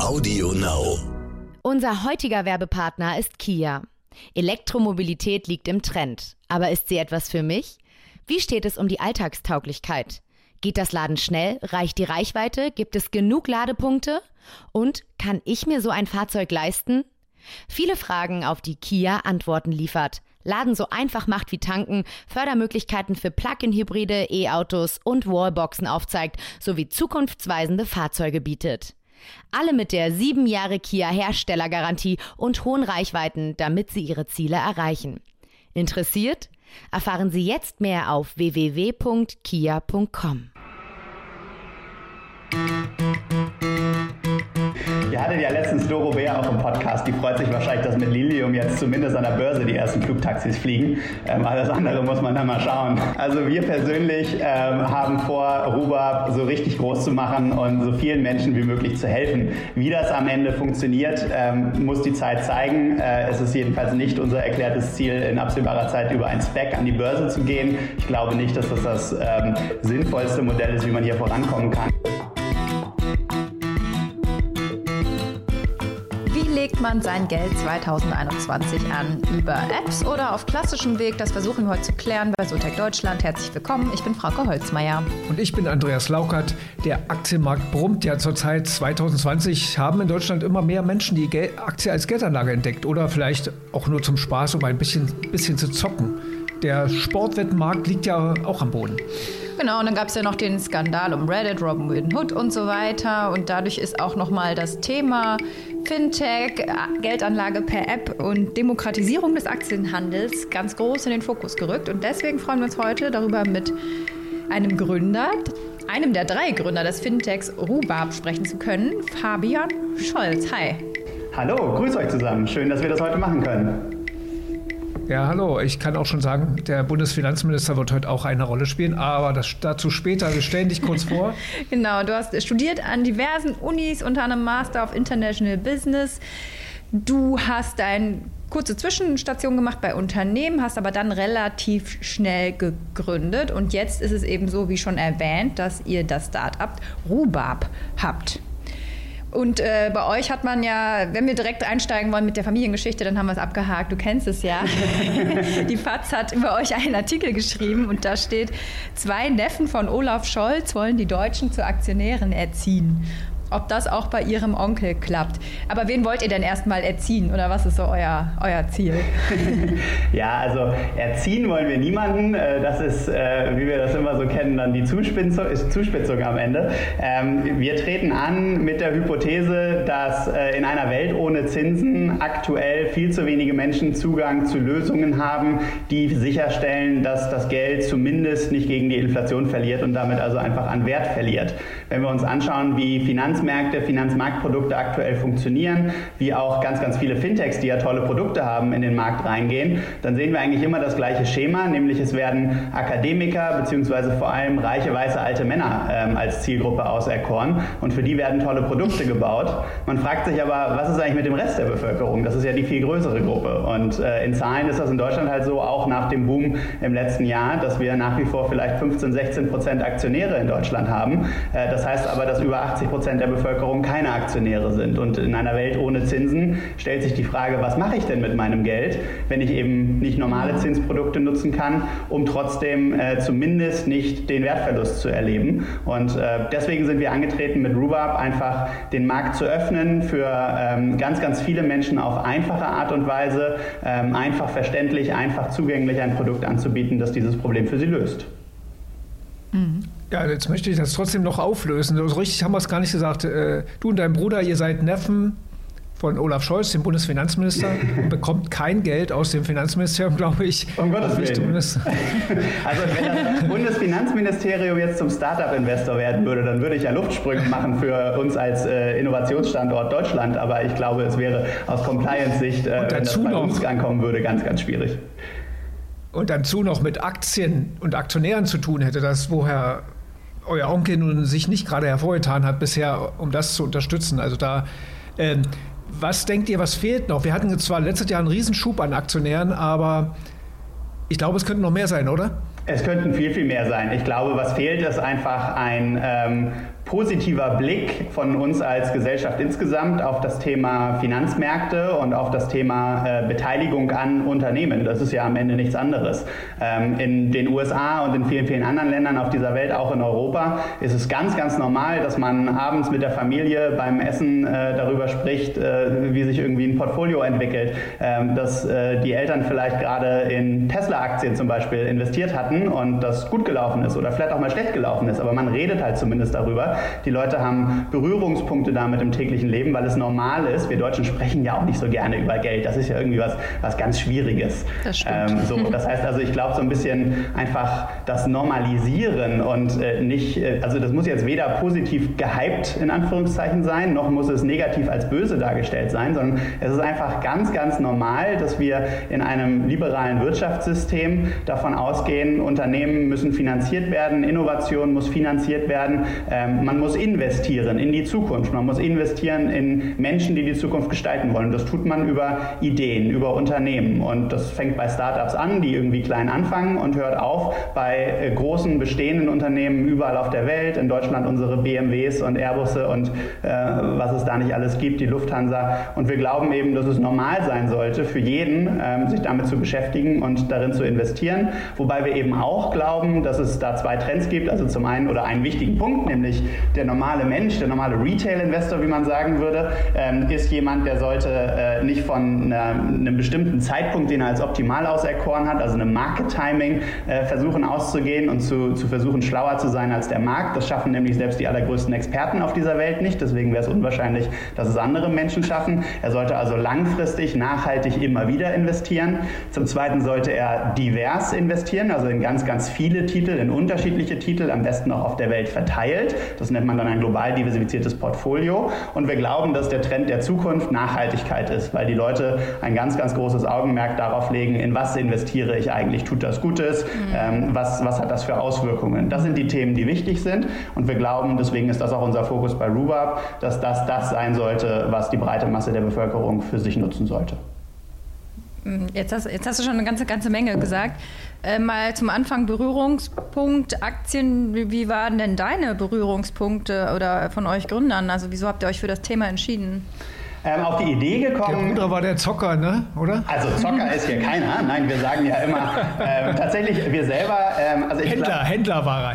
Audio Now. Unser heutiger Werbepartner ist Kia. Elektromobilität liegt im Trend. Aber ist sie etwas für mich? Wie steht es um die Alltagstauglichkeit? Geht das Laden schnell? Reicht die Reichweite? Gibt es genug Ladepunkte? Und kann ich mir so ein Fahrzeug leisten? Viele Fragen, auf die Kia Antworten liefert. Laden so einfach macht wie tanken, Fördermöglichkeiten für Plug-in-Hybride, E-Autos und Wallboxen aufzeigt, sowie zukunftsweisende Fahrzeuge bietet. Alle mit der sieben Jahre Kia Herstellergarantie und hohen Reichweiten, damit Sie Ihre Ziele erreichen. Interessiert? Erfahren Sie jetzt mehr auf www.kia.com. Ihr hattet ja letztens Doro Bär auch im Podcast. Die freut sich wahrscheinlich, dass mit Lilium jetzt zumindest an der Börse die ersten Flugtaxis fliegen. Ähm, alles andere muss man dann mal schauen. Also wir persönlich ähm, haben vor, Rubab so richtig groß zu machen und so vielen Menschen wie möglich zu helfen. Wie das am Ende funktioniert, ähm, muss die Zeit zeigen. Äh, es ist jedenfalls nicht unser erklärtes Ziel, in absehbarer Zeit über ein Spec an die Börse zu gehen. Ich glaube nicht, dass das das ähm, sinnvollste Modell ist, wie man hier vorankommen kann. Man sein Geld 2021 an? Über Apps oder auf klassischem Weg? Das versuchen wir heute zu klären bei Sotec Deutschland. Herzlich willkommen, ich bin Frauke Holzmeier. Und ich bin Andreas Laukert. Der Aktienmarkt brummt ja zurzeit 2020. Haben in Deutschland immer mehr Menschen die Aktie als Geldanlage entdeckt oder vielleicht auch nur zum Spaß, um ein bisschen, bisschen zu zocken. Der Sportwettenmarkt liegt ja auch am Boden. Genau, und dann gab es ja noch den Skandal um Reddit, Robin Hood und so weiter. Und dadurch ist auch nochmal das Thema Fintech, Geldanlage per App und Demokratisierung des Aktienhandels ganz groß in den Fokus gerückt. Und deswegen freuen wir uns heute darüber mit einem Gründer, einem der drei Gründer des Fintechs Rubab sprechen zu können, Fabian Scholz. Hi. Hallo, grüß euch zusammen. Schön, dass wir das heute machen können. Ja, hallo. Ich kann auch schon sagen, der Bundesfinanzminister wird heute auch eine Rolle spielen, aber das dazu später. Wir stellen dich kurz vor. genau, du hast studiert an diversen Unis, unter anderem Master of International Business. Du hast eine kurze Zwischenstation gemacht bei Unternehmen, hast aber dann relativ schnell gegründet. Und jetzt ist es eben so, wie schon erwähnt, dass ihr das Start-up Rubab habt. Und äh, bei euch hat man ja, wenn wir direkt einsteigen wollen mit der Familiengeschichte, dann haben wir es abgehakt. Du kennst es ja. Die FAZ hat über euch einen Artikel geschrieben und da steht, zwei Neffen von Olaf Scholz wollen die Deutschen zu Aktionären erziehen ob das auch bei Ihrem Onkel klappt. Aber wen wollt ihr denn erstmal erziehen oder was ist so euer, euer Ziel? ja, also erziehen wollen wir niemanden. Äh, das ist, äh, wie wir das immer so kennen, dann die Zuspitzung, Zuspitzung am Ende. Ähm, wir treten an mit der Hypothese, dass äh, in einer Welt ohne Zinsen aktuell viel zu wenige Menschen Zugang zu Lösungen haben, die sicherstellen, dass das Geld zumindest nicht gegen die Inflation verliert und damit also einfach an Wert verliert. Wenn wir uns anschauen, wie Finanz Finanzmärkte, Finanzmarktprodukte aktuell funktionieren, wie auch ganz, ganz viele Fintechs, die ja tolle Produkte haben, in den Markt reingehen, dann sehen wir eigentlich immer das gleiche Schema, nämlich es werden Akademiker bzw. vor allem reiche, weiße, alte Männer ähm, als Zielgruppe auserkoren und für die werden tolle Produkte gebaut. Man fragt sich aber, was ist eigentlich mit dem Rest der Bevölkerung? Das ist ja die viel größere Gruppe und äh, in Zahlen ist das in Deutschland halt so, auch nach dem Boom im letzten Jahr, dass wir nach wie vor vielleicht 15, 16 Prozent Aktionäre in Deutschland haben. Äh, das heißt aber, dass über 80 Prozent der Bevölkerung keine Aktionäre sind. Und in einer Welt ohne Zinsen stellt sich die Frage, was mache ich denn mit meinem Geld, wenn ich eben nicht normale Zinsprodukte nutzen kann, um trotzdem äh, zumindest nicht den Wertverlust zu erleben. Und äh, deswegen sind wir angetreten mit Rubab einfach den Markt zu öffnen für ähm, ganz, ganz viele Menschen auf einfache Art und Weise, ähm, einfach verständlich, einfach zugänglich ein Produkt anzubieten, das dieses Problem für sie löst. Mhm. Ja, jetzt möchte ich das trotzdem noch auflösen. So richtig haben wir es gar nicht gesagt. Äh, du und dein Bruder, ihr seid Neffen von Olaf Scholz, dem Bundesfinanzminister, und bekommt kein Geld aus dem Finanzministerium, glaube ich. Um Gottes Willen. also wenn das Bundesfinanzministerium jetzt zum Startup-Investor werden würde, dann würde ich ja Luftsprünge machen für uns als äh, Innovationsstandort Deutschland. Aber ich glaube, es wäre aus Compliance-Sicht, äh, wenn das bei uns ankommen würde, ganz, ganz schwierig und dazu noch mit Aktien und Aktionären zu tun hätte, das woher euer Onkel nun sich nicht gerade hervorgetan hat bisher, um das zu unterstützen. Also da, ähm, was denkt ihr, was fehlt noch? Wir hatten zwar letztes Jahr einen Riesenschub an Aktionären, aber ich glaube, es könnten noch mehr sein, oder? Es könnten viel, viel mehr sein. Ich glaube, was fehlt, ist einfach ein ähm, positiver Blick von uns als Gesellschaft insgesamt auf das Thema Finanzmärkte und auf das Thema äh, Beteiligung an Unternehmen. Das ist ja am Ende nichts anderes. Ähm, in den USA und in vielen, vielen anderen Ländern auf dieser Welt, auch in Europa, ist es ganz, ganz normal, dass man abends mit der Familie beim Essen äh, darüber spricht, äh, wie sich irgendwie ein Portfolio entwickelt, ähm, dass äh, die Eltern vielleicht gerade in Tesla-Aktien zum Beispiel investiert hatten und das gut gelaufen ist oder vielleicht auch mal schlecht gelaufen ist, aber man redet halt zumindest darüber. Die Leute haben Berührungspunkte damit im täglichen Leben, weil es normal ist. Wir Deutschen sprechen ja auch nicht so gerne über Geld. Das ist ja irgendwie was, was ganz Schwieriges. Das stimmt. Ähm, so, das heißt also, ich glaube so ein bisschen einfach das Normalisieren und äh, nicht, äh, also das muss jetzt weder positiv gehypt in Anführungszeichen sein, noch muss es negativ als böse dargestellt sein, sondern es ist einfach ganz, ganz normal, dass wir in einem liberalen Wirtschaftssystem davon ausgehen, Unternehmen müssen finanziert werden, Innovation muss finanziert werden. Ähm, man muss investieren in die Zukunft. Man muss investieren in Menschen, die die Zukunft gestalten wollen. Das tut man über Ideen, über Unternehmen. Und das fängt bei Startups an, die irgendwie klein anfangen und hört auf bei äh, großen bestehenden Unternehmen überall auf der Welt. In Deutschland unsere BMWs und Airbusse und äh, was es da nicht alles gibt, die Lufthansa. Und wir glauben eben, dass es normal sein sollte für jeden, ähm, sich damit zu beschäftigen und darin zu investieren. Wobei wir eben auch glauben, dass es da zwei Trends gibt. Also zum einen oder einen wichtigen Punkt, nämlich der normale Mensch, der normale Retail-Investor, wie man sagen würde, ähm, ist jemand, der sollte äh, nicht von einer, einem bestimmten Zeitpunkt, den er als optimal auserkoren hat, also einem Market-Timing, äh, versuchen auszugehen und zu, zu versuchen, schlauer zu sein als der Markt. Das schaffen nämlich selbst die allergrößten Experten auf dieser Welt nicht. Deswegen wäre es unwahrscheinlich, dass es andere Menschen schaffen. Er sollte also langfristig, nachhaltig immer wieder investieren. Zum Zweiten sollte er divers investieren, also in ganz, ganz viele Titel, in unterschiedliche Titel, am besten auch auf der Welt verteilt. Das nennt man dann ein global diversifiziertes Portfolio. Und wir glauben, dass der Trend der Zukunft Nachhaltigkeit ist, weil die Leute ein ganz, ganz großes Augenmerk darauf legen, in was investiere ich eigentlich, tut das Gutes, mhm. ähm, was, was hat das für Auswirkungen. Das sind die Themen, die wichtig sind. Und wir glauben, deswegen ist das auch unser Fokus bei Rubab, dass das das sein sollte, was die breite Masse der Bevölkerung für sich nutzen sollte. Mhm. Jetzt hast, jetzt hast du schon eine ganze, ganze Menge gesagt. Äh, mal zum Anfang Berührungspunkt Aktien. Wie, wie waren denn deine Berührungspunkte oder von euch Gründern? Also wieso habt ihr euch für das Thema entschieden? Ähm, auf die Idee gekommen. Der Bruder war der Zocker, ne? oder? Also Zocker ist hier keiner. Nein, wir sagen ja immer, ähm, tatsächlich, wir selber. Ähm, also Händler, glaub, Händler war er.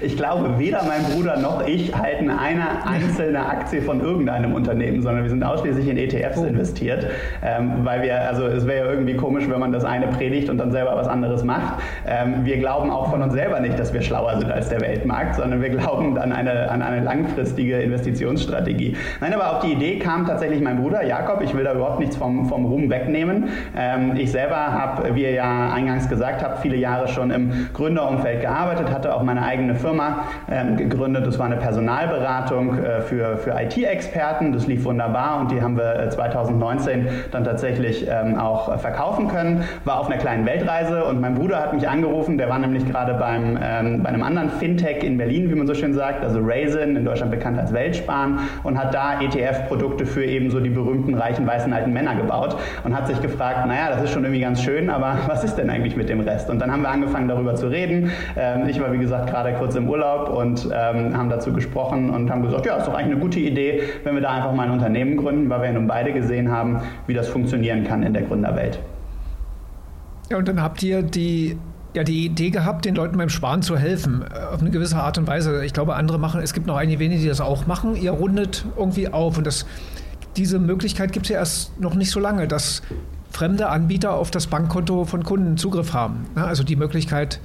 ich glaube, weder mein Bruder noch ich halten eine einzelne Aktie von irgendeinem Unternehmen, sondern wir sind ausschließlich in ETFs oh. investiert, ähm, weil wir, also es wäre ja irgendwie komisch, wenn man das eine predigt und dann selber was anderes macht. Ähm, wir glauben auch von uns selber nicht, dass wir schlauer sind als der Weltmarkt, sondern wir glauben an eine, an eine langfristige Investitionsstrategie. Nein, aber auf die Idee kam tatsächlich mein Bruder Jakob. Ich will da überhaupt nichts vom, vom Ruhm wegnehmen. Ähm, ich selber habe, wie ihr ja eingangs gesagt habt, viele Jahre schon im Gründerumfeld gearbeitet, hatte auch meine eigene Firma ähm, gegründet. Das war eine Personalberatung äh, für, für IT-Experten. Das lief wunderbar und die haben wir 2019 äh, dann tatsächlich ähm, auch verkaufen können. War auf einer kleinen Weltreise und mein Bruder hat mich angerufen. Der war nämlich gerade beim, ähm, bei einem anderen Fintech in Berlin, wie man so schön sagt, also Raisin, in Deutschland bekannt als Weltsparen und hat da ETF ETF-Produkte für eben so die berühmten reichen weißen alten Männer gebaut und hat sich gefragt, naja, das ist schon irgendwie ganz schön, aber was ist denn eigentlich mit dem Rest? Und dann haben wir angefangen darüber zu reden. Ähm, ich war wie gesagt gerade kurz im Urlaub und ähm, haben dazu gesprochen und haben gesagt, ja, ist doch eigentlich eine gute Idee, wenn wir da einfach mal ein Unternehmen gründen, weil wir nun beide gesehen haben, wie das funktionieren kann in der Gründerwelt. Ja, und dann habt ihr die ja, die Idee gehabt, den Leuten beim Sparen zu helfen, äh, auf eine gewisse Art und Weise. Ich glaube, andere machen, es gibt noch einige wenige, die das auch machen. Ihr rundet irgendwie auf und das, diese Möglichkeit gibt es ja erst noch nicht so lange, dass fremde Anbieter auf das Bankkonto von Kunden Zugriff haben. Also die Möglichkeit,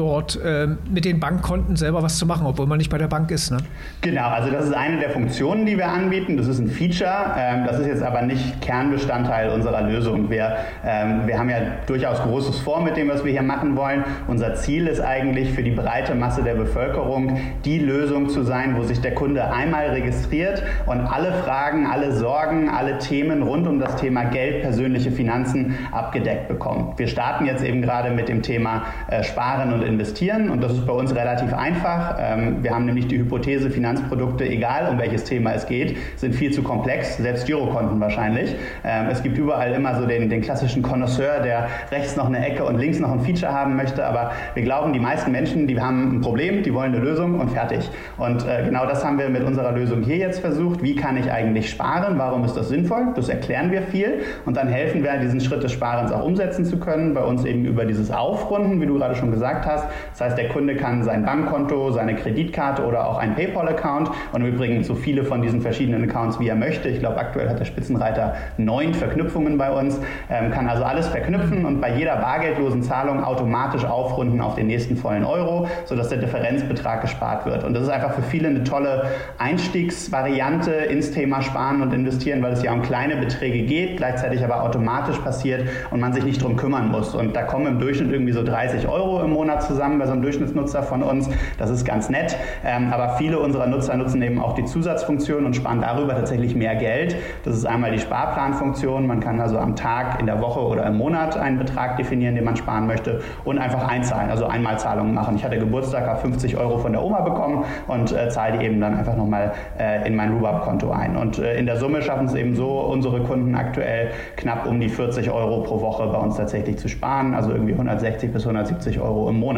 dort äh, mit den Bankkonten selber was zu machen, obwohl man nicht bei der Bank ist. Ne? Genau, also das ist eine der Funktionen, die wir anbieten. Das ist ein Feature. Ähm, das ist jetzt aber nicht Kernbestandteil unserer Lösung. Wir, ähm, wir haben ja durchaus Großes vor mit dem, was wir hier machen wollen. Unser Ziel ist eigentlich für die breite Masse der Bevölkerung die Lösung zu sein, wo sich der Kunde einmal registriert und alle Fragen, alle Sorgen, alle Themen rund um das Thema Geld, persönliche Finanzen abgedeckt bekommt. Wir starten jetzt eben gerade mit dem Thema äh, Sparen und investieren und das ist bei uns relativ einfach. Ähm, wir haben nämlich die Hypothese, Finanzprodukte, egal um welches Thema es geht, sind viel zu komplex, selbst Girokonten wahrscheinlich. Ähm, es gibt überall immer so den, den klassischen Connoisseur, der rechts noch eine Ecke und links noch ein Feature haben möchte, aber wir glauben, die meisten Menschen, die haben ein Problem, die wollen eine Lösung und fertig. Und äh, genau das haben wir mit unserer Lösung hier jetzt versucht. Wie kann ich eigentlich sparen? Warum ist das sinnvoll? Das erklären wir viel und dann helfen wir, diesen Schritt des Sparens auch umsetzen zu können. Bei uns eben über dieses Aufrunden, wie du gerade schon gesagt hast. Das heißt, der Kunde kann sein Bankkonto, seine Kreditkarte oder auch einen PayPal-Account und übrigens so viele von diesen verschiedenen Accounts, wie er möchte. Ich glaube, aktuell hat der Spitzenreiter neun Verknüpfungen bei uns, ähm, kann also alles verknüpfen und bei jeder bargeldlosen Zahlung automatisch aufrunden auf den nächsten vollen Euro, sodass der Differenzbetrag gespart wird. Und das ist einfach für viele eine tolle Einstiegsvariante ins Thema Sparen und Investieren, weil es ja um kleine Beträge geht, gleichzeitig aber automatisch passiert und man sich nicht drum kümmern muss. Und da kommen im Durchschnitt irgendwie so 30 Euro im Monat zusammen bei so einem Durchschnittsnutzer von uns. Das ist ganz nett. Ähm, aber viele unserer Nutzer nutzen eben auch die Zusatzfunktion und sparen darüber tatsächlich mehr Geld. Das ist einmal die Sparplanfunktion. Man kann also am Tag, in der Woche oder im Monat einen Betrag definieren, den man sparen möchte und einfach einzahlen, also Einmalzahlungen machen. Ich hatte Geburtstag, habe 50 Euro von der Oma bekommen und äh, zahle die eben dann einfach nochmal äh, in mein Rubab-Konto ein. Und äh, in der Summe schaffen es eben so unsere Kunden aktuell knapp um die 40 Euro pro Woche bei uns tatsächlich zu sparen, also irgendwie 160 bis 170 Euro im Monat.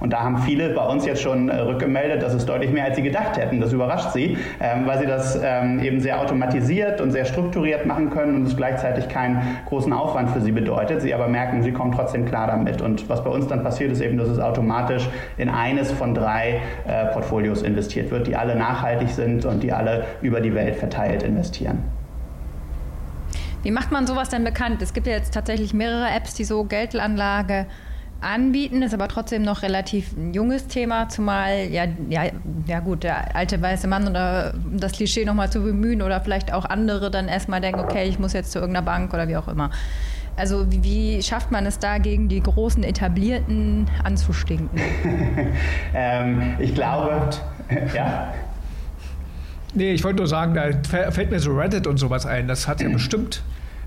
Und da haben viele bei uns jetzt schon äh, rückgemeldet, dass es deutlich mehr als sie gedacht hätten. Das überrascht sie, ähm, weil sie das ähm, eben sehr automatisiert und sehr strukturiert machen können und es gleichzeitig keinen großen Aufwand für sie bedeutet. Sie aber merken, sie kommen trotzdem klar damit. Und was bei uns dann passiert, ist eben, dass es automatisch in eines von drei äh, Portfolios investiert wird, die alle nachhaltig sind und die alle über die Welt verteilt investieren. Wie macht man sowas denn bekannt? Es gibt ja jetzt tatsächlich mehrere Apps, die so Geldanlage anbieten, ist aber trotzdem noch relativ ein junges Thema, zumal, ja, ja, ja gut, der alte weiße Mann oder das Klischee nochmal zu bemühen oder vielleicht auch andere dann erstmal denken, okay, ich muss jetzt zu irgendeiner Bank oder wie auch immer. Also wie, wie schafft man es da, gegen die großen Etablierten anzustinken? ähm, ich glaube, ja. Nee, ich wollte nur sagen, da fällt mir so Reddit und sowas ein. Das hat ja bestimmt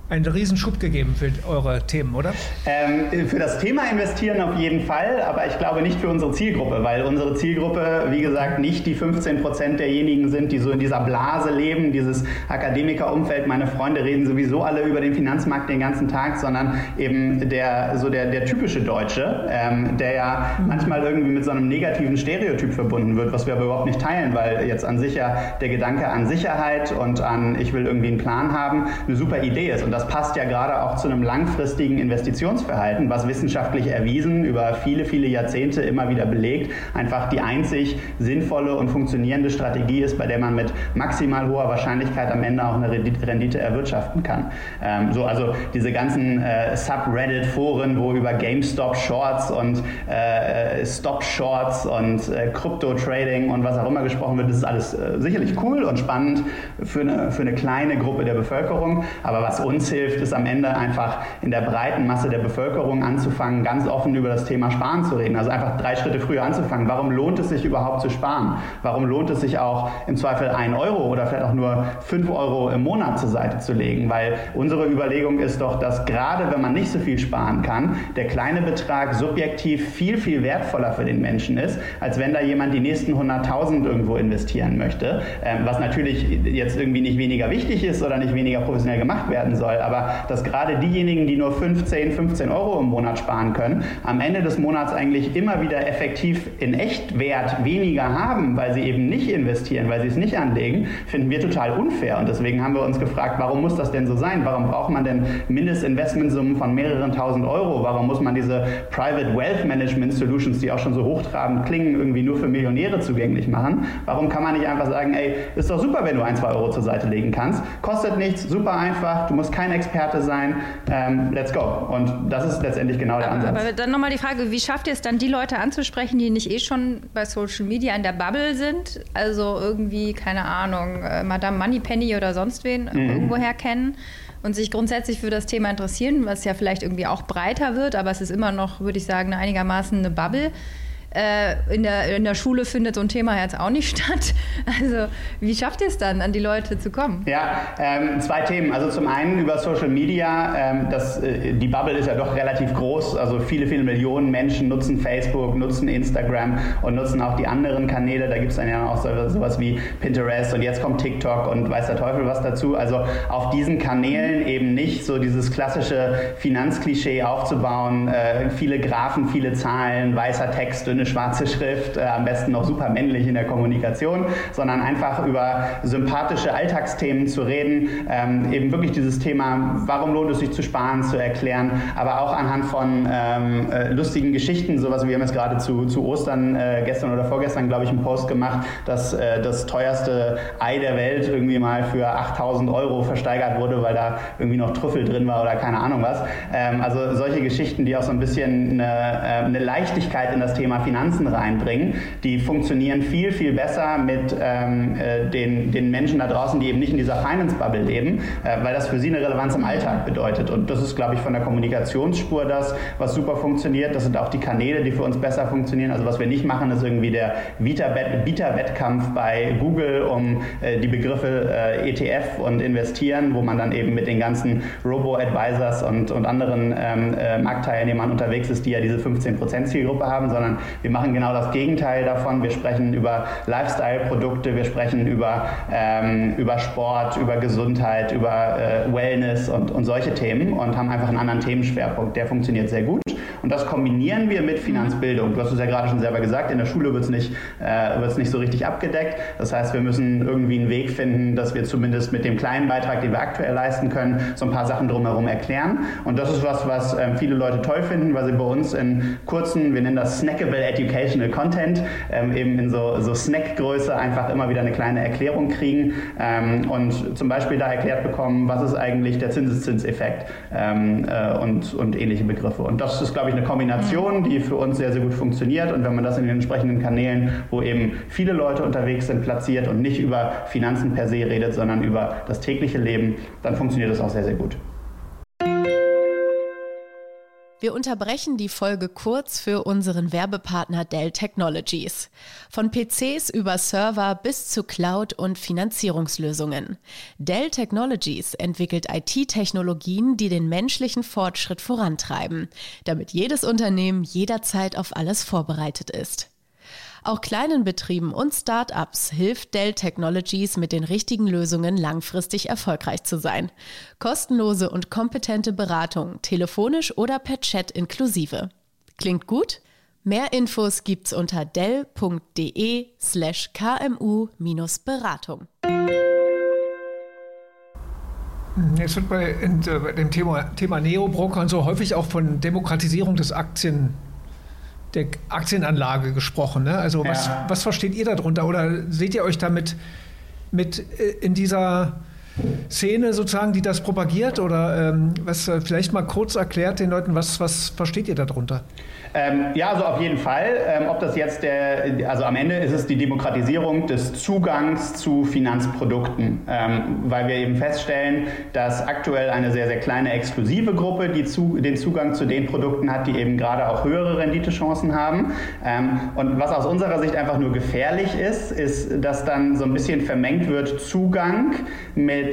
einen Riesenschub gegeben für eure Themen, oder? Ähm, für das Thema investieren auf jeden Fall, aber ich glaube nicht für unsere Zielgruppe, weil unsere Zielgruppe, wie gesagt, nicht die 15 Prozent derjenigen sind, die so in dieser Blase leben, dieses Akademikerumfeld. Meine Freunde reden sowieso alle über den Finanzmarkt den ganzen Tag, sondern eben der, so der, der typische Deutsche, ähm, der ja manchmal irgendwie mit so einem negativen Stereotyp verbunden wird, was wir aber überhaupt nicht teilen, weil jetzt an sich ja der Gedanke an Sicherheit und an ich will irgendwie einen Plan haben eine super Idee ist. Und das passt ja gerade auch zu einem langfristigen Investitionsverhalten, was wissenschaftlich erwiesen über viele, viele Jahrzehnte immer wieder belegt, einfach die einzig sinnvolle und funktionierende Strategie ist, bei der man mit maximal hoher Wahrscheinlichkeit am Ende auch eine Rendite erwirtschaften kann. Ähm, so, also diese ganzen äh, Subreddit-Foren, wo über GameStop Shorts und äh, Stop Shorts und äh, Crypto-Trading und was auch immer gesprochen wird, das ist alles äh, sicherlich cool und spannend für eine, für eine kleine Gruppe der Bevölkerung, aber was uns hilft, ist am Ende einfach in der breiten Masse der Bevölkerung anzufangen, ganz offen über das Thema Sparen zu reden. Also einfach drei Schritte früher anzufangen. Warum lohnt es sich überhaupt zu sparen? Warum lohnt es sich auch im Zweifel ein Euro oder vielleicht auch nur fünf Euro im Monat zur Seite zu legen? Weil unsere Überlegung ist doch, dass gerade wenn man nicht so viel sparen kann, der kleine Betrag subjektiv viel, viel wertvoller für den Menschen ist, als wenn da jemand die nächsten 100.000 irgendwo investieren möchte. Ähm, was natürlich jetzt irgendwie nicht weniger wichtig ist oder nicht weniger professionell gemacht werden soll soll, aber dass gerade diejenigen, die nur 15, 15 Euro im Monat sparen können, am Ende des Monats eigentlich immer wieder effektiv in Echtwert weniger haben, weil sie eben nicht investieren, weil sie es nicht anlegen, finden wir total unfair. Und deswegen haben wir uns gefragt, warum muss das denn so sein? Warum braucht man denn Mindestinvestmentsummen von mehreren tausend Euro? Warum muss man diese Private Wealth Management Solutions, die auch schon so hochtrabend klingen, irgendwie nur für Millionäre zugänglich machen? Warum kann man nicht einfach sagen, ey, ist doch super, wenn du ein, zwei Euro zur Seite legen kannst? Kostet nichts, super einfach, du musst kein Experte sein, ähm, let's go. Und das ist letztendlich genau der Ansatz. Aber dann nochmal die Frage, wie schafft ihr es dann, die Leute anzusprechen, die nicht eh schon bei Social Media in der Bubble sind? Also irgendwie, keine Ahnung, äh, Madame Moneypenny oder sonst wen mhm. irgendwoher kennen? und sich grundsätzlich für das Thema interessieren, was ja vielleicht irgendwie auch breiter wird, aber es ist immer noch, würde ich sagen, einigermaßen eine Bubble. Äh, in, der, in der Schule findet so ein Thema jetzt auch nicht statt. Also wie schafft ihr es dann, an die Leute zu kommen? Ja, ähm, zwei Themen. Also zum einen über Social Media. Ähm, das, äh, die Bubble ist ja doch relativ groß. Also viele, viele Millionen Menschen nutzen Facebook, nutzen Instagram und nutzen auch die anderen Kanäle. Da gibt es dann ja auch so, sowas wie Pinterest und jetzt kommt TikTok und weiß der Teufel was dazu. Also auf diesen Kanälen eben nicht so dieses klassische Finanzklischee aufzubauen. Äh, viele Graphen, viele Zahlen, weißer Text, dünne schwarze Schrift, äh, am besten noch super männlich in der Kommunikation, sondern einfach über sympathische Alltagsthemen zu reden, ähm, eben wirklich dieses Thema, warum lohnt es sich zu sparen, zu erklären, aber auch anhand von ähm, äh, lustigen Geschichten, sowas wir haben jetzt gerade zu, zu Ostern äh, gestern oder vorgestern, glaube ich, einen Post gemacht, dass äh, das teuerste Ei der Welt irgendwie mal für 8000 Euro versteigert wurde, weil da irgendwie noch Trüffel drin war oder keine Ahnung was. Ähm, also solche Geschichten, die auch so ein bisschen eine, äh, eine Leichtigkeit in das Thema Finanzen reinbringen, die funktionieren viel, viel besser mit ähm, äh, den, den Menschen da draußen, die eben nicht in dieser Finance-Bubble leben, äh, weil das für sie eine Relevanz im Alltag bedeutet. Und das ist, glaube ich, von der Kommunikationsspur das, was super funktioniert. Das sind auch die Kanäle, die für uns besser funktionieren. Also was wir nicht machen, ist irgendwie der Bieterwettkampf bei Google um äh, die Begriffe äh, ETF und Investieren, wo man dann eben mit den ganzen Robo-Advisors und, und anderen ähm, äh, Marktteilnehmern unterwegs ist, die ja diese 15% Zielgruppe haben, sondern wir machen genau das Gegenteil davon. Wir sprechen über Lifestyle-Produkte, wir sprechen über, ähm, über Sport, über Gesundheit, über äh, Wellness und, und solche Themen und haben einfach einen anderen Themenschwerpunkt. Der funktioniert sehr gut. Und das kombinieren wir mit Finanzbildung. Du hast es ja gerade schon selber gesagt, in der Schule wird es nicht, äh, nicht so richtig abgedeckt. Das heißt, wir müssen irgendwie einen Weg finden, dass wir zumindest mit dem kleinen Beitrag, den wir aktuell leisten können, so ein paar Sachen drumherum erklären. Und das ist was, was äh, viele Leute toll finden, weil sie bei uns in kurzen, wir nennen das Snackable Educational Content, ähm, eben in so, so Snackgröße einfach immer wieder eine kleine Erklärung kriegen ähm, und zum Beispiel da erklärt bekommen, was ist eigentlich der Zinseszinseffekt ähm, äh, und, und ähnliche Begriffe. Und das ist, glaube ich, eine Kombination, die für uns sehr, sehr gut funktioniert. Und wenn man das in den entsprechenden Kanälen, wo eben viele Leute unterwegs sind, platziert und nicht über Finanzen per se redet, sondern über das tägliche Leben, dann funktioniert das auch sehr, sehr gut. Wir unterbrechen die Folge kurz für unseren Werbepartner Dell Technologies. Von PCs über Server bis zu Cloud und Finanzierungslösungen. Dell Technologies entwickelt IT-Technologien, die den menschlichen Fortschritt vorantreiben, damit jedes Unternehmen jederzeit auf alles vorbereitet ist. Auch kleinen Betrieben und Start-ups hilft Dell Technologies mit den richtigen Lösungen langfristig erfolgreich zu sein. Kostenlose und kompetente Beratung, telefonisch oder per Chat inklusive. Klingt gut? Mehr Infos gibt's unter dell.de slash kmu-beratung. Jetzt wird bei, äh, dem Thema, Thema Neobroker und so häufig auch von Demokratisierung des Aktien der Aktienanlage gesprochen. Ne? Also was, ja. was versteht ihr darunter? Oder seht ihr euch damit mit äh, in dieser Szene sozusagen, die das propagiert? Oder ähm, was äh, vielleicht mal kurz erklärt den Leuten, was, was versteht ihr darunter? Ähm, ja, also auf jeden Fall. Ähm, ob das jetzt der, also am Ende ist es die Demokratisierung des Zugangs zu Finanzprodukten, ähm, weil wir eben feststellen, dass aktuell eine sehr, sehr kleine exklusive Gruppe die zu, den Zugang zu den Produkten hat, die eben gerade auch höhere Renditechancen haben. Ähm, und was aus unserer Sicht einfach nur gefährlich ist, ist, dass dann so ein bisschen vermengt wird Zugang mit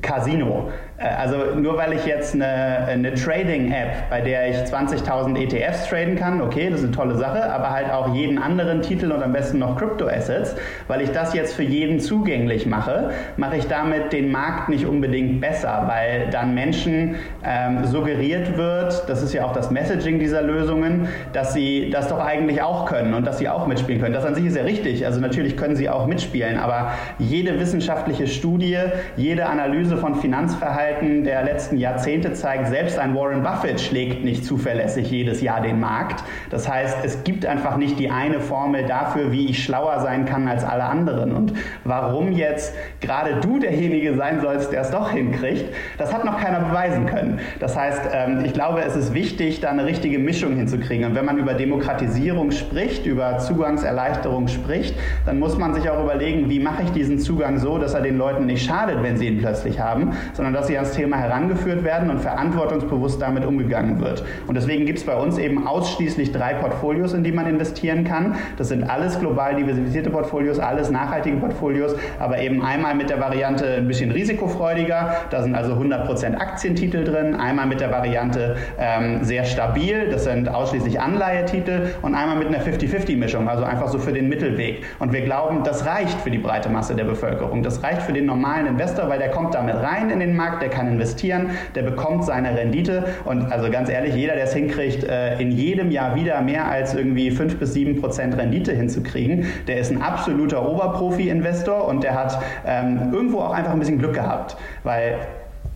Casino. Äh, also nur weil ich jetzt eine, eine Trading-App, bei der ich 20.000 ETFs traden kann, okay, das ist eine tolle Sache, aber halt auch jeden anderen Titel und am besten noch Crypto-Assets, weil ich das jetzt für jeden zugänglich mache, mache ich damit den Markt nicht unbedingt besser, weil dann Menschen ähm, suggeriert wird, das ist ja auch das Messaging dieser Lösungen, dass sie das doch eigentlich auch können und dass sie auch mitspielen können. Das an sich ist ja richtig, also natürlich können sie auch mitspielen, aber jede wissenschaftliche Studie, jede Analyse von Finanzverhalten, Verhalten der letzten Jahrzehnte zeigt, selbst ein Warren Buffett schlägt nicht zuverlässig jedes Jahr den Markt. Das heißt, es gibt einfach nicht die eine Formel dafür, wie ich schlauer sein kann als alle anderen. Und warum jetzt gerade du derjenige sein sollst, der es doch hinkriegt, das hat noch keiner beweisen können. Das heißt, ähm, ich glaube, es ist wichtig, da eine richtige Mischung hinzukriegen. Und wenn man über Demokratisierung spricht, über Zugangserleichterung spricht, dann muss man sich auch überlegen, wie mache ich diesen Zugang so, dass er den Leuten nicht schadet, wenn sie ihn plötzlich haben, sondern dass sie ans Thema herangeführt werden und verantwortungsbewusst damit umgegangen wird. Und deswegen gibt es bei uns eben ausschließlich drei Portfolios, in die man investieren kann. Das sind alles global diversifizierte Portfolios, alles nachhaltige Portfolios, aber eben einmal mit der Variante ein bisschen risikofreudiger, da sind also 100% Aktientitel drin, einmal mit der Variante ähm, sehr stabil, das sind ausschließlich Anleihetitel und einmal mit einer 50-50-Mischung, also einfach so für den Mittelweg. Und wir glauben, das reicht für die breite Masse der Bevölkerung. Das reicht für den normalen Investor, weil der kommt damit rein in den Markt, der kann investieren, der bekommt seine Rendite. Und also ganz ehrlich, jeder, der es hinkriegt, äh, in jedem Jahr wieder mehr als irgendwie 5 bis 7 Prozent Rendite hinzukriegen, der ist ein absoluter Oberprofi-Investor und der hat ähm, irgendwo auch einfach ein bisschen Glück gehabt, weil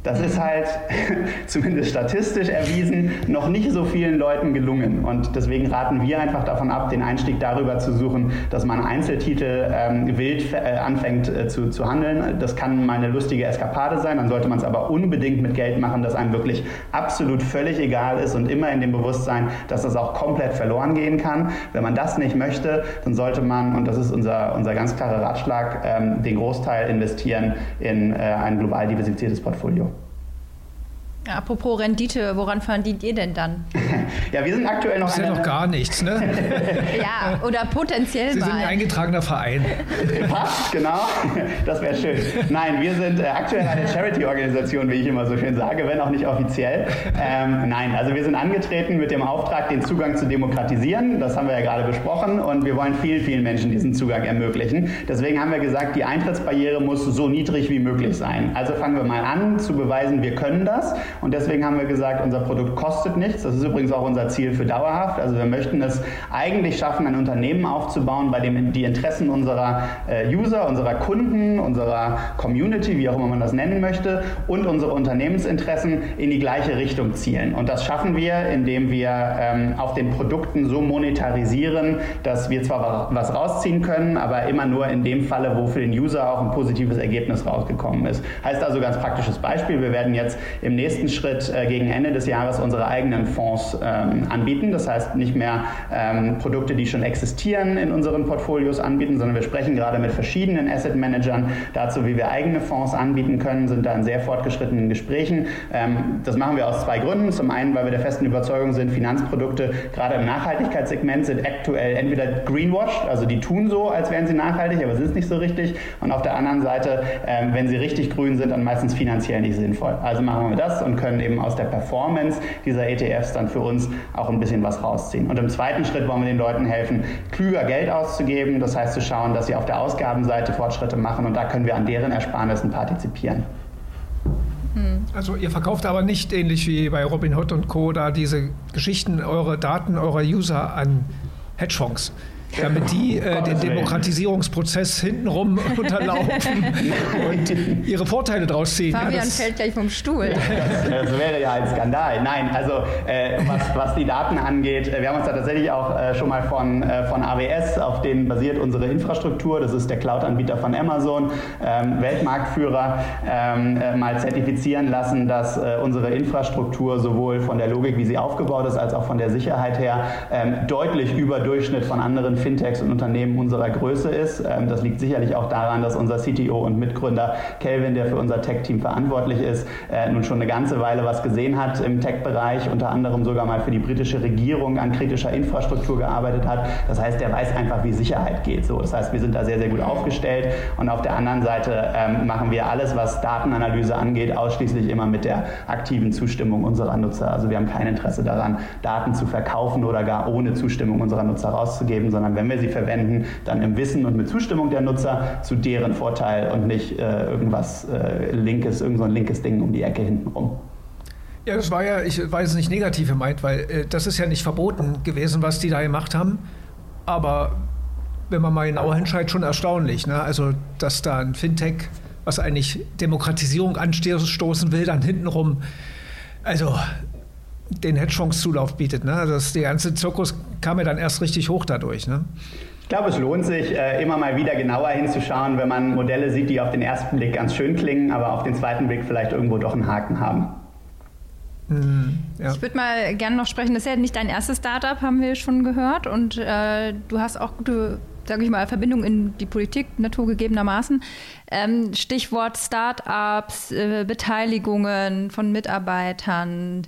das ist halt, zumindest statistisch erwiesen, noch nicht so vielen Leuten gelungen. Und deswegen raten wir einfach davon ab, den Einstieg darüber zu suchen, dass man Einzeltitel ähm, wild äh, anfängt äh, zu, zu handeln. Das kann mal eine lustige Eskapade sein, dann sollte man es aber unbedingt mit Geld machen, das einem wirklich absolut völlig egal ist und immer in dem Bewusstsein, dass das auch komplett verloren gehen kann. Wenn man das nicht möchte, dann sollte man, und das ist unser, unser ganz klarer Ratschlag, ähm, den Großteil investieren in äh, ein global diversifiziertes Portfolio. Apropos Rendite, woran verdient ihr denn dann? ja, wir sind aktuell noch. Das ist ja noch gar nichts, ne? ja, oder potenziell Sie mal. sind ein eingetragener Verein. Was? Genau, das wäre schön. Nein, wir sind äh, aktuell eine Charity-Organisation, wie ich immer so schön sage, wenn auch nicht offiziell. Ähm, nein, also wir sind angetreten mit dem Auftrag, den Zugang zu demokratisieren. Das haben wir ja gerade besprochen und wir wollen vielen, vielen Menschen diesen Zugang ermöglichen. Deswegen haben wir gesagt, die Eintrittsbarriere muss so niedrig wie möglich sein. Also fangen wir mal an zu beweisen, wir können das. Und deswegen haben wir gesagt, unser Produkt kostet nichts. Das ist übrigens auch unser Ziel für dauerhaft. Also wir möchten es eigentlich schaffen, ein Unternehmen aufzubauen, bei dem die Interessen unserer äh, User, unserer Kunden, unserer Community, wie auch immer man das nennen möchte, und unsere Unternehmensinteressen in die gleiche Richtung zielen. Und das schaffen wir, indem wir ähm, auf den Produkten so monetarisieren, dass wir zwar was rausziehen können, aber immer nur in dem Falle, wo für den User auch ein positives Ergebnis rausgekommen ist. Heißt also ganz praktisches Beispiel, wir werden jetzt im nächsten nächsten Schritt äh, gegen Ende des Jahres unsere eigenen Fonds ähm, anbieten. Das heißt nicht mehr ähm, Produkte, die schon existieren in unseren Portfolios anbieten, sondern wir sprechen gerade mit verschiedenen Asset Managern dazu, wie wir eigene Fonds anbieten können, sind da in sehr fortgeschrittenen Gesprächen. Ähm, das machen wir aus zwei Gründen. Zum einen, weil wir der festen Überzeugung sind, Finanzprodukte gerade im Nachhaltigkeitssegment sind aktuell entweder greenwashed, also die tun so, als wären sie nachhaltig, aber sind es nicht so richtig. Und auf der anderen Seite, ähm, wenn sie richtig grün sind, dann meistens finanziell nicht sinnvoll. Also machen wir das und können eben aus der Performance dieser ETFs dann für uns auch ein bisschen was rausziehen. Und im zweiten Schritt wollen wir den Leuten helfen, klüger Geld auszugeben, das heißt zu schauen, dass sie auf der Ausgabenseite Fortschritte machen und da können wir an deren Ersparnissen partizipieren. Hm. Also ihr verkauft aber nicht ähnlich wie bei Robinhood und Co. da diese Geschichten, eure Daten eurer User an Hedgefonds damit die äh, den Demokratisierungsprozess hintenrum unterlaufen und ihre Vorteile draus ziehen. Fabian ja, fällt gleich vom Stuhl. Das, das, wäre ja ein Skandal. Nein, also äh, was, was, die Daten angeht, äh, wir haben uns da tatsächlich auch äh, schon mal von, äh, von AWS, auf denen basiert unsere Infrastruktur, das ist der Cloud-Anbieter von Amazon, ähm, Weltmarktführer, ähm, äh, mal zertifizieren lassen, dass unsere Infrastruktur sowohl von der Logik, wie sie aufgebaut ist, als auch von der Sicherheit her ähm, deutlich über Durchschnitt von anderen Fintechs und Unternehmen unserer Größe ist. Ähm, das liegt sicherlich auch daran, dass unser CTO und Mitgründer Kelvin, der für unser Tech-Team verantwortlich ist, äh, nun schon eine ganze Weile was gesehen hat im Tech-Bereich, unter anderem sogar mal für die britische Regierung an kritischer Infrastruktur gearbeitet hat. Das heißt, der weiß einfach, wie Sicherheit geht. So, das heißt, wir sind da sehr, sehr gut aufgestellt und auf der anderen Seite ähm, machen wir alles, was Datenanalyse angeht, ausschließlich immer mit der aktiven Zustimmung unserer Nutzer. Also wir haben kein Interesse daran, Daten zu verkaufen oder gar ohne Zustimmung unserer Nutzer rauszugeben, sondern wenn wir sie verwenden, dann im Wissen und mit Zustimmung der Nutzer zu deren Vorteil und nicht äh, irgendwas äh, linkes, irgend so ein linkes Ding um die Ecke hintenrum. Ja, das war ja, ich weiß nicht negativ gemeint, weil äh, das ist ja nicht verboten gewesen, was die da gemacht haben. Aber wenn man mal genauer hinschaut, schon erstaunlich. Ne? Also, dass da ein Fintech, was eigentlich Demokratisierung anstoßen will, dann hintenrum, also den Hedgefonds Zulauf bietet. Ne? Also das, der ganze Zirkus kam ja dann erst richtig hoch dadurch. Ne? Ich glaube, es lohnt sich, äh, immer mal wieder genauer hinzuschauen, wenn man Modelle sieht, die auf den ersten Blick ganz schön klingen, aber auf den zweiten Blick vielleicht irgendwo doch einen Haken haben. Mhm, ja. Ich würde mal gerne noch sprechen, das ist ja nicht dein erstes Startup, haben wir schon gehört. Und äh, du hast auch gute sage ich mal, Verbindung in die Politik naturgegebenermaßen. Ähm, Stichwort Start-ups, äh, Beteiligungen von Mitarbeitern.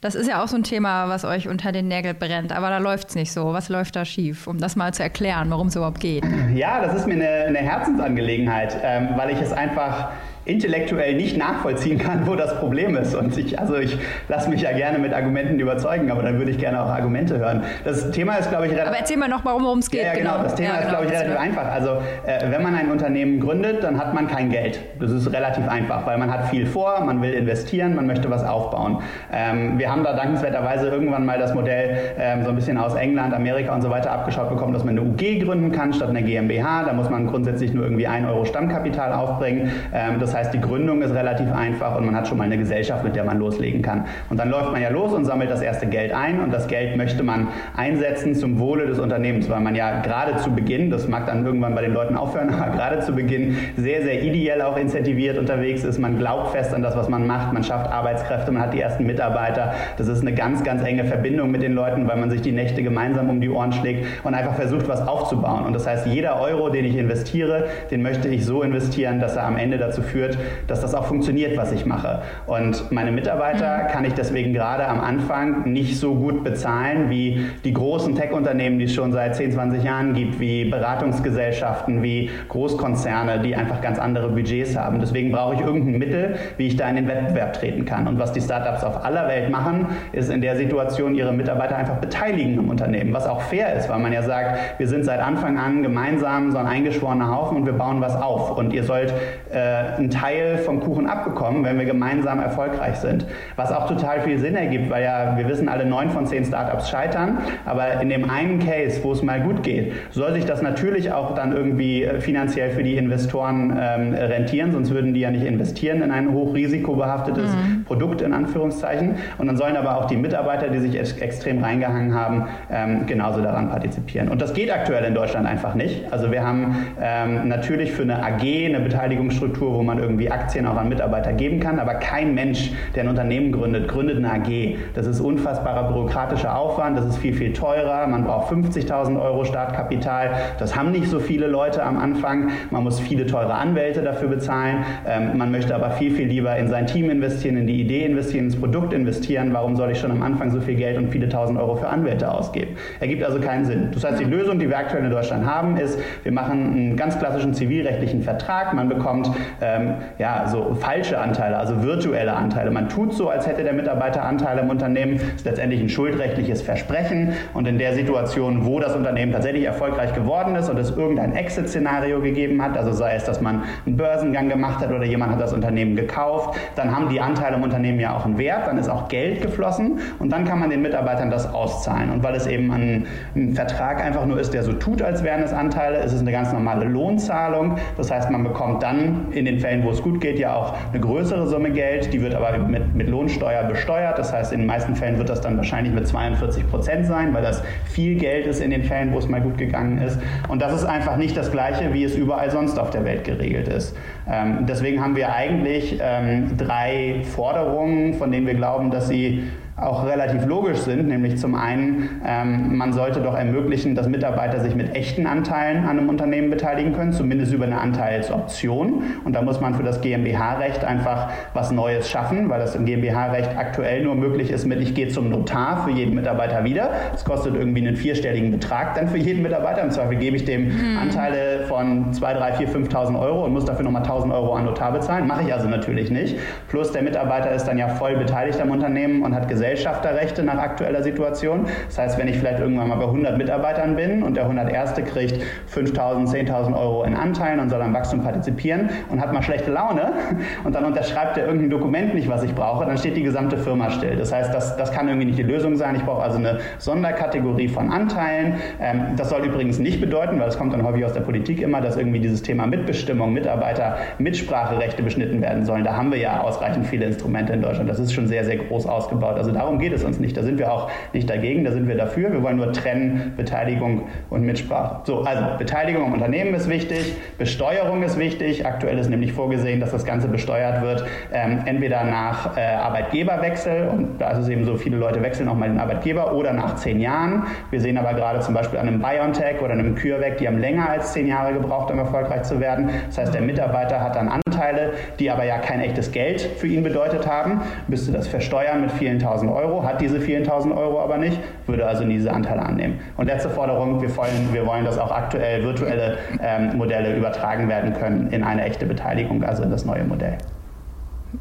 Das ist ja auch so ein Thema, was euch unter den Nägeln brennt. Aber da läuft es nicht so. Was läuft da schief? Um das mal zu erklären, worum es überhaupt geht. Ja, das ist mir eine, eine Herzensangelegenheit, ähm, weil ich es einfach intellektuell nicht nachvollziehen kann, wo das Problem ist. Und ich, also ich lasse mich ja gerne mit Argumenten überzeugen, aber dann würde ich gerne auch Argumente hören. Das Thema ist, glaube ich, relativ. Aber erzähl mal noch, worum es geht. Ja, ja genau. genau. Das Thema ja, ist, glaube ich, relativ einfach. Also, äh, wenn man ein Unternehmen gründet, dann hat man kein Geld. Das ist relativ einfach, weil man hat viel vor, man will investieren, man möchte was aufbauen. Ähm, wir haben da dankenswerterweise irgendwann mal das Modell ähm, so ein bisschen aus England, Amerika und so weiter abgeschaut bekommen, dass man eine UG gründen kann statt einer GmbH. Da muss man grundsätzlich nur irgendwie 1 Euro Stammkapital aufbringen. Ähm, das das heißt, die Gründung ist relativ einfach und man hat schon mal eine Gesellschaft, mit der man loslegen kann. Und dann läuft man ja los und sammelt das erste Geld ein und das Geld möchte man einsetzen zum Wohle des Unternehmens, weil man ja gerade zu Beginn, das mag dann irgendwann bei den Leuten aufhören, aber gerade zu Beginn sehr, sehr ideell auch incentiviert unterwegs ist. Man glaubt fest an das, was man macht, man schafft Arbeitskräfte, man hat die ersten Mitarbeiter. Das ist eine ganz, ganz enge Verbindung mit den Leuten, weil man sich die Nächte gemeinsam um die Ohren schlägt und einfach versucht, was aufzubauen. Und das heißt, jeder Euro, den ich investiere, den möchte ich so investieren, dass er am Ende dazu führt, führt, dass das auch funktioniert, was ich mache. Und meine Mitarbeiter mhm. kann ich deswegen gerade am Anfang nicht so gut bezahlen wie die großen Tech-Unternehmen, die es schon seit 10, 20 Jahren gibt, wie Beratungsgesellschaften, wie Großkonzerne, die einfach ganz andere Budgets haben. Deswegen brauche ich irgendein Mittel, wie ich da in den Wettbewerb treten kann. Und was die Startups auf aller Welt machen, ist in der Situation ihre Mitarbeiter einfach beteiligen im Unternehmen, was auch fair ist, weil man ja sagt, wir sind seit Anfang an gemeinsam so ein eingeschworener Haufen und wir bauen was auf. Und ihr sollt äh, einen Teil vom Kuchen abbekommen, wenn wir gemeinsam erfolgreich sind. Was auch total viel Sinn ergibt, weil ja, wir wissen alle, neun von zehn Startups scheitern, aber in dem einen Case, wo es mal gut geht, soll sich das natürlich auch dann irgendwie äh, finanziell für die Investoren ähm, rentieren, sonst würden die ja nicht investieren in ein hochrisikobehaftetes mhm. Produkt in Anführungszeichen. Und dann sollen aber auch die Mitarbeiter, die sich ex extrem reingehangen haben, ähm, genauso daran partizipieren. Und das geht aktuell in Deutschland einfach nicht. Also wir haben ähm, natürlich für eine AG eine Beteiligungsstruktur, wo man irgendwie Aktien auch an Mitarbeiter geben kann, aber kein Mensch, der ein Unternehmen gründet, gründet eine AG. Das ist unfassbarer bürokratischer Aufwand, das ist viel, viel teurer. Man braucht 50.000 Euro Startkapital. Das haben nicht so viele Leute am Anfang. Man muss viele teure Anwälte dafür bezahlen. Ähm, man möchte aber viel, viel lieber in sein Team investieren, in die Idee investieren, ins Produkt investieren. Warum soll ich schon am Anfang so viel Geld und viele tausend Euro für Anwälte ausgeben? Ergibt also keinen Sinn. Das heißt, die Lösung, die wir aktuell in Deutschland haben, ist, wir machen einen ganz klassischen zivilrechtlichen Vertrag. Man bekommt ähm, ja, so falsche Anteile, also virtuelle Anteile. Man tut so, als hätte der Mitarbeiter Anteile im Unternehmen. Das ist letztendlich ein schuldrechtliches Versprechen. Und in der Situation, wo das Unternehmen tatsächlich erfolgreich geworden ist und es irgendein Exit-Szenario gegeben hat, also sei es, dass man einen Börsengang gemacht hat oder jemand hat das Unternehmen gekauft, dann haben die Anteile im Unternehmen ja auch einen Wert, dann ist auch Geld geflossen und dann kann man den Mitarbeitern das auszahlen. Und weil es eben ein, ein Vertrag einfach nur ist, der so tut, als wären es Anteile, ist es eine ganz normale Lohnzahlung. Das heißt, man bekommt dann in den Fällen, wo es gut geht, ja auch eine größere Summe Geld. Die wird aber mit, mit Lohnsteuer besteuert. Das heißt, in den meisten Fällen wird das dann wahrscheinlich mit 42 Prozent sein, weil das viel Geld ist in den Fällen, wo es mal gut gegangen ist. Und das ist einfach nicht das Gleiche, wie es überall sonst auf der Welt geregelt ist. Ähm, deswegen haben wir eigentlich ähm, drei Forderungen, von denen wir glauben, dass sie auch relativ logisch sind, nämlich zum einen, ähm, man sollte doch ermöglichen, dass Mitarbeiter sich mit echten Anteilen an einem Unternehmen beteiligen können, zumindest über eine Anteilsoption. Und da muss man für das GmbH-Recht einfach was Neues schaffen, weil das im GmbH-Recht aktuell nur möglich ist mit, ich gehe zum Notar für jeden Mitarbeiter wieder. Das kostet irgendwie einen vierstelligen Betrag dann für jeden Mitarbeiter. Im Zweifel gebe ich dem mhm. Anteile von 2, 3, 4, 5.000 Euro und muss dafür nochmal 1.000 Euro an Notar bezahlen. Mache ich also natürlich nicht. Plus der Mitarbeiter ist dann ja voll beteiligt am Unternehmen und hat Gesellschaft Gesellschafterrechte nach aktueller Situation. Das heißt, wenn ich vielleicht irgendwann mal bei 100 Mitarbeitern bin und der 101. kriegt 5.000, 10.000 Euro in Anteilen und soll am Wachstum partizipieren und hat mal schlechte Laune und dann unterschreibt er irgendein Dokument nicht, was ich brauche, dann steht die gesamte Firma still. Das heißt, das, das kann irgendwie nicht die Lösung sein. Ich brauche also eine Sonderkategorie von Anteilen. Ähm, das soll übrigens nicht bedeuten, weil es kommt dann häufig aus der Politik immer, dass irgendwie dieses Thema Mitbestimmung, Mitarbeiter, Mitspracherechte beschnitten werden sollen. Da haben wir ja ausreichend viele Instrumente in Deutschland. Das ist schon sehr, sehr groß ausgebaut. Also Darum geht es uns nicht. Da sind wir auch nicht dagegen, da sind wir dafür. Wir wollen nur trennen Beteiligung und Mitsprache. So, also Beteiligung am Unternehmen ist wichtig, Besteuerung ist wichtig. Aktuell ist nämlich vorgesehen, dass das Ganze besteuert wird, ähm, entweder nach äh, Arbeitgeberwechsel und da ist es eben so, viele Leute wechseln auch mal den Arbeitgeber oder nach zehn Jahren. Wir sehen aber gerade zum Beispiel an einem BioNTech oder einem CureVac, die haben länger als zehn Jahre gebraucht, um erfolgreich zu werden. Das heißt, der Mitarbeiter hat dann Anteile, die aber ja kein echtes Geld für ihn bedeutet haben, müsste das versteuern mit vielen tausend Euro, hat diese vielen tausend Euro aber nicht, würde also nie diese Anteile annehmen. Und letzte Forderung, wir wollen, wir wollen dass auch aktuell virtuelle ähm, Modelle übertragen werden können in eine echte Beteiligung, also in das neue Modell.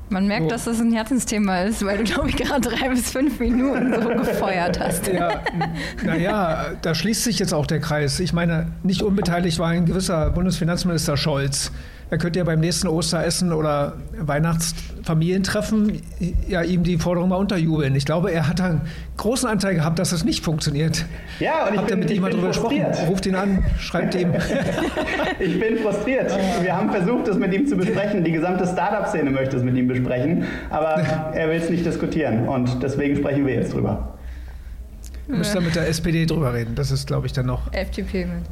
Man merkt, so. dass das ein Herzensthema ist, weil du, glaube ich, gerade drei bis fünf Minuten so gefeuert hast. Ja, naja, da schließt sich jetzt auch der Kreis. Ich meine, nicht unbeteiligt war ein gewisser Bundesfinanzminister Scholz, er könnte ja beim nächsten Osteressen oder Weihnachtsfamilientreffen ja ihm die Forderung mal unterjubeln. Ich glaube, er hat einen großen Anteil gehabt, dass es nicht funktioniert. Ja, und ich Habt bin, ihr mit ihm darüber gesprochen? Ruft ihn an, schreibt ihm. ich bin frustriert. Wir haben versucht, es mit ihm zu besprechen. Die gesamte Startup-Szene möchte es mit ihm besprechen, aber er will es nicht diskutieren und deswegen sprechen wir jetzt drüber. Müsst ihr mit der SPD drüber reden. Das ist, glaube ich, dann noch. FDP mit.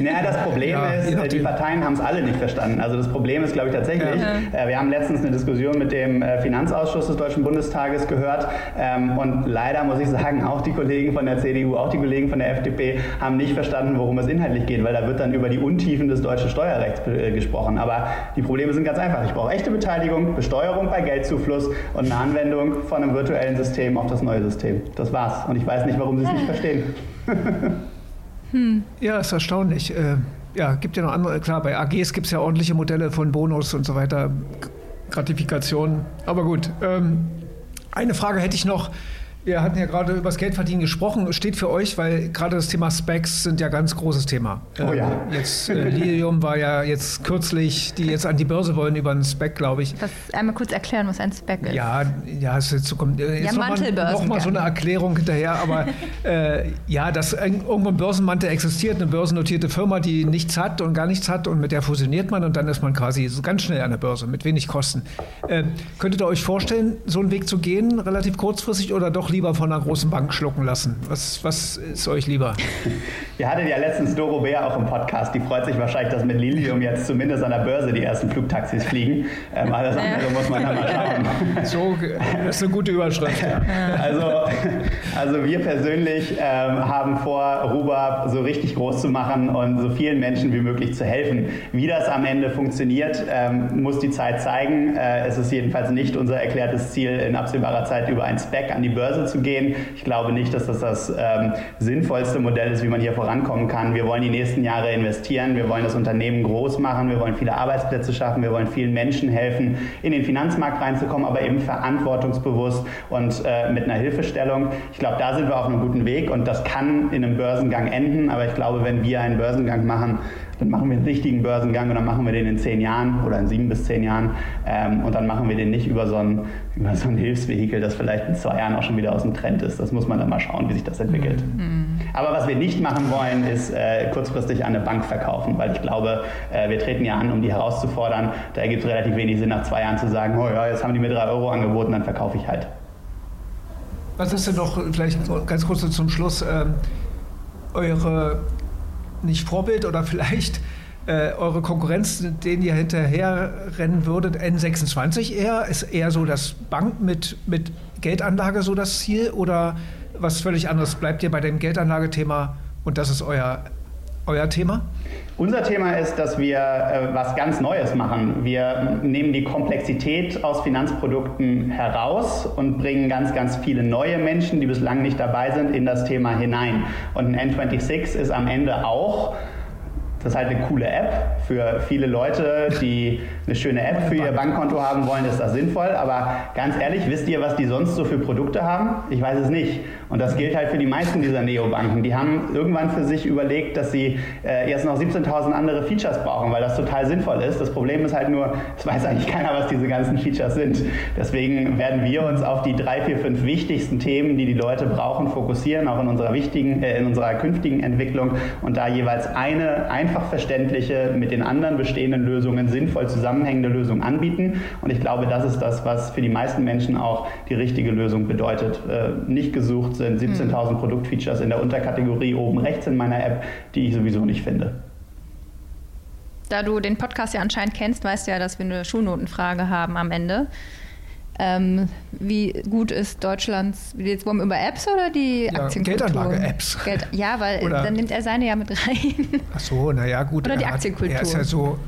Ja, das Problem ja, ist, die Parteien haben es alle nicht verstanden. Also das Problem ist, glaube ich, tatsächlich, ja. Äh, wir haben letztens eine Diskussion mit dem äh, Finanzausschuss des Deutschen Bundestages gehört ähm, und leider muss ich sagen, auch die Kollegen von der CDU, auch die Kollegen von der FDP haben nicht verstanden, worum es inhaltlich geht, weil da wird dann über die Untiefen des deutschen Steuerrechts äh, gesprochen. Aber die Probleme sind ganz einfach. Ich brauche echte Beteiligung, Besteuerung bei Geldzufluss und eine Anwendung von einem virtuellen System auf das neue System. Das war's. Und ich weiß nicht, warum Sie es nicht verstehen. Hm. Ja, ist erstaunlich. Äh, ja, gibt ja noch andere, klar, bei AGs gibt es ja ordentliche Modelle von Bonus und so weiter, Gratifikationen. Aber gut, ähm, eine Frage hätte ich noch. Wir hatten ja gerade über das Geldverdienen gesprochen. Steht für euch, weil gerade das Thema Specs sind ja ganz großes Thema. Oh ja. Ähm, jetzt äh, Lilium war ja jetzt kürzlich, die jetzt an die Börse wollen über einen Spec, glaube ich. Das einmal kurz erklären, was ein Spec ist. Ja, ja, es ist, kommt äh, jetzt ja, noch, noch mal so eine Erklärung hinterher, aber äh, ja, dass irgendwo ein Börsenmantel existiert, eine börsennotierte Firma, die nichts hat und gar nichts hat und mit der fusioniert man und dann ist man quasi so ganz schnell an der Börse mit wenig Kosten. Äh, könntet ihr euch vorstellen, so einen Weg zu gehen, relativ kurzfristig oder doch lieber von einer großen Bank schlucken lassen? Was, was ist euch lieber? Wir hatten ja letztens Doro Bär auch im Podcast. Die freut sich wahrscheinlich, dass mit Lilium jetzt zumindest an der Börse die ersten Flugtaxis fliegen. Ähm, alles andere muss man dann mal schauen. So, das ist eine gute Überschrift. Also, also wir persönlich ähm, haben vor, Rubab so richtig groß zu machen und so vielen Menschen wie möglich zu helfen. Wie das am Ende funktioniert, ähm, muss die Zeit zeigen. Äh, es ist jedenfalls nicht unser erklärtes Ziel, in absehbarer Zeit über ein Spec an die Börse zu gehen. Ich glaube nicht, dass das das ähm, sinnvollste Modell ist, wie man hier vorankommen kann. Wir wollen die nächsten Jahre investieren, wir wollen das Unternehmen groß machen, wir wollen viele Arbeitsplätze schaffen, wir wollen vielen Menschen helfen, in den Finanzmarkt reinzukommen, aber eben verantwortungsbewusst und äh, mit einer Hilfestellung. Ich glaube, da sind wir auf einem guten Weg und das kann in einem Börsengang enden, aber ich glaube, wenn wir einen Börsengang machen, dann machen wir einen richtigen Börsengang und dann machen wir den in zehn Jahren oder in sieben bis zehn Jahren ähm, und dann machen wir den nicht über so, ein, über so ein Hilfsvehikel, das vielleicht in zwei Jahren auch schon wieder aus dem Trend ist. Das muss man dann mal schauen, wie sich das entwickelt. Mhm. Aber was wir nicht machen wollen, ist äh, kurzfristig an eine Bank verkaufen, weil ich glaube, äh, wir treten ja an, um die herauszufordern. Da ergibt es relativ wenig Sinn, nach zwei Jahren zu sagen, oh ja, jetzt haben die mir drei Euro angeboten, dann verkaufe ich halt. Was ist denn noch, vielleicht ganz kurz zum Schluss, ähm, eure nicht Vorbild oder vielleicht äh, eure Konkurrenz, denen ihr hinterher rennen würdet, N26 eher? Ist eher so das Bank mit, mit Geldanlage so das Ziel oder was völlig anderes? Bleibt ihr bei dem Geldanlagethema und das ist euer, euer Thema? Unser Thema ist, dass wir äh, was ganz Neues machen. Wir nehmen die Komplexität aus Finanzprodukten heraus und bringen ganz, ganz viele neue Menschen, die bislang nicht dabei sind, in das Thema hinein. Und ein N26 ist am Ende auch das ist halt eine coole App für viele Leute, die eine schöne App für ihr Bankkonto haben wollen, ist das sinnvoll. Aber ganz ehrlich, wisst ihr, was die sonst so für Produkte haben? Ich weiß es nicht. Und das gilt halt für die meisten dieser Neobanken. Die haben irgendwann für sich überlegt, dass sie äh, jetzt noch 17.000 andere Features brauchen, weil das total sinnvoll ist. Das Problem ist halt nur, es weiß eigentlich keiner, was diese ganzen Features sind. Deswegen werden wir uns auf die drei, vier, fünf wichtigsten Themen, die die Leute brauchen, fokussieren, auch in unserer wichtigen, äh, in unserer künftigen Entwicklung und da jeweils eine einfach verständliche, mit den anderen bestehenden Lösungen sinnvoll zusammenhängende Lösung anbieten. Und ich glaube, das ist das, was für die meisten Menschen auch die richtige Lösung bedeutet. Äh, nicht gesucht sind 17.000 hm. Produktfeatures in der Unterkategorie oben rechts in meiner App, die ich sowieso nicht finde. Da du den Podcast ja anscheinend kennst, weißt du ja, dass wir eine Schulnotenfrage haben am Ende. Ähm, wie gut ist Deutschlands, jetzt wollen wir über Apps oder die ja, Aktienkultur? Geldanlage-Apps. Geld, ja, weil oder dann nimmt er seine ja mit rein. Ach so, naja, gut. Oder die Aktienkultur. er ist ja so,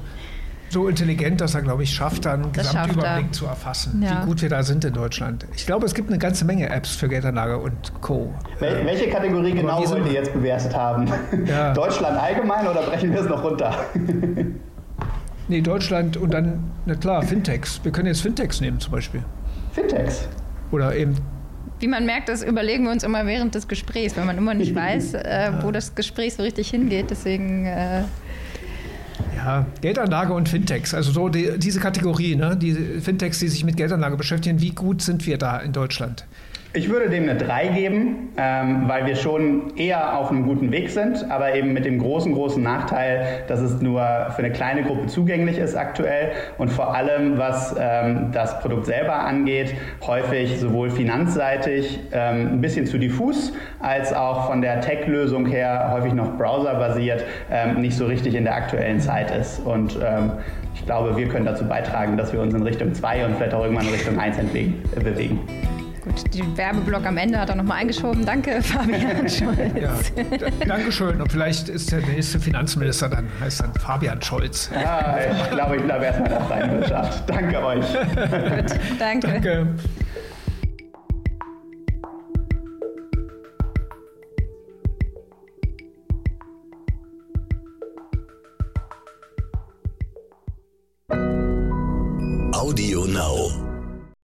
so intelligent, dass er, glaube ich, schafft, dann einen das Gesamtüberblick zu erfassen, ja. wie gut wir da sind in Deutschland. Ich glaube, es gibt eine ganze Menge Apps für Geldanlage und Co. Wel welche Kategorie Aber genau wollt ihr jetzt bewertet haben? Ja. Deutschland allgemein oder brechen wir es noch runter? nee, Deutschland und dann, na klar, Fintechs. Wir können jetzt Fintechs nehmen zum Beispiel. Fintechs. Oder eben wie man merkt, das überlegen wir uns immer während des Gesprächs, weil man immer nicht weiß, äh, wo das Gespräch so richtig hingeht. Deswegen. Äh ja, Geldanlage und Fintechs, also so die, diese Kategorie, ne? die Fintechs, die sich mit Geldanlage beschäftigen, wie gut sind wir da in Deutschland? Ich würde dem eine 3 geben, ähm, weil wir schon eher auf einem guten Weg sind, aber eben mit dem großen, großen Nachteil, dass es nur für eine kleine Gruppe zugänglich ist aktuell und vor allem, was ähm, das Produkt selber angeht, häufig sowohl finanzseitig ähm, ein bisschen zu diffus, als auch von der Tech-Lösung her häufig noch browserbasiert ähm, nicht so richtig in der aktuellen Zeit ist. Und ähm, ich glaube, wir können dazu beitragen, dass wir uns in Richtung 2 und vielleicht auch irgendwann in Richtung 1 bewegen. Gut, den Werbeblock am Ende hat er nochmal eingeschoben. Danke, Fabian Scholz. Ja, Dankeschön. Und vielleicht ist der nächste Finanzminister dann, heißt dann Fabian Scholz. Ja, ich glaube, ich bleibe erstmal auf deiner Wirtschaft. Danke euch. Gut, danke. danke. Audio Now.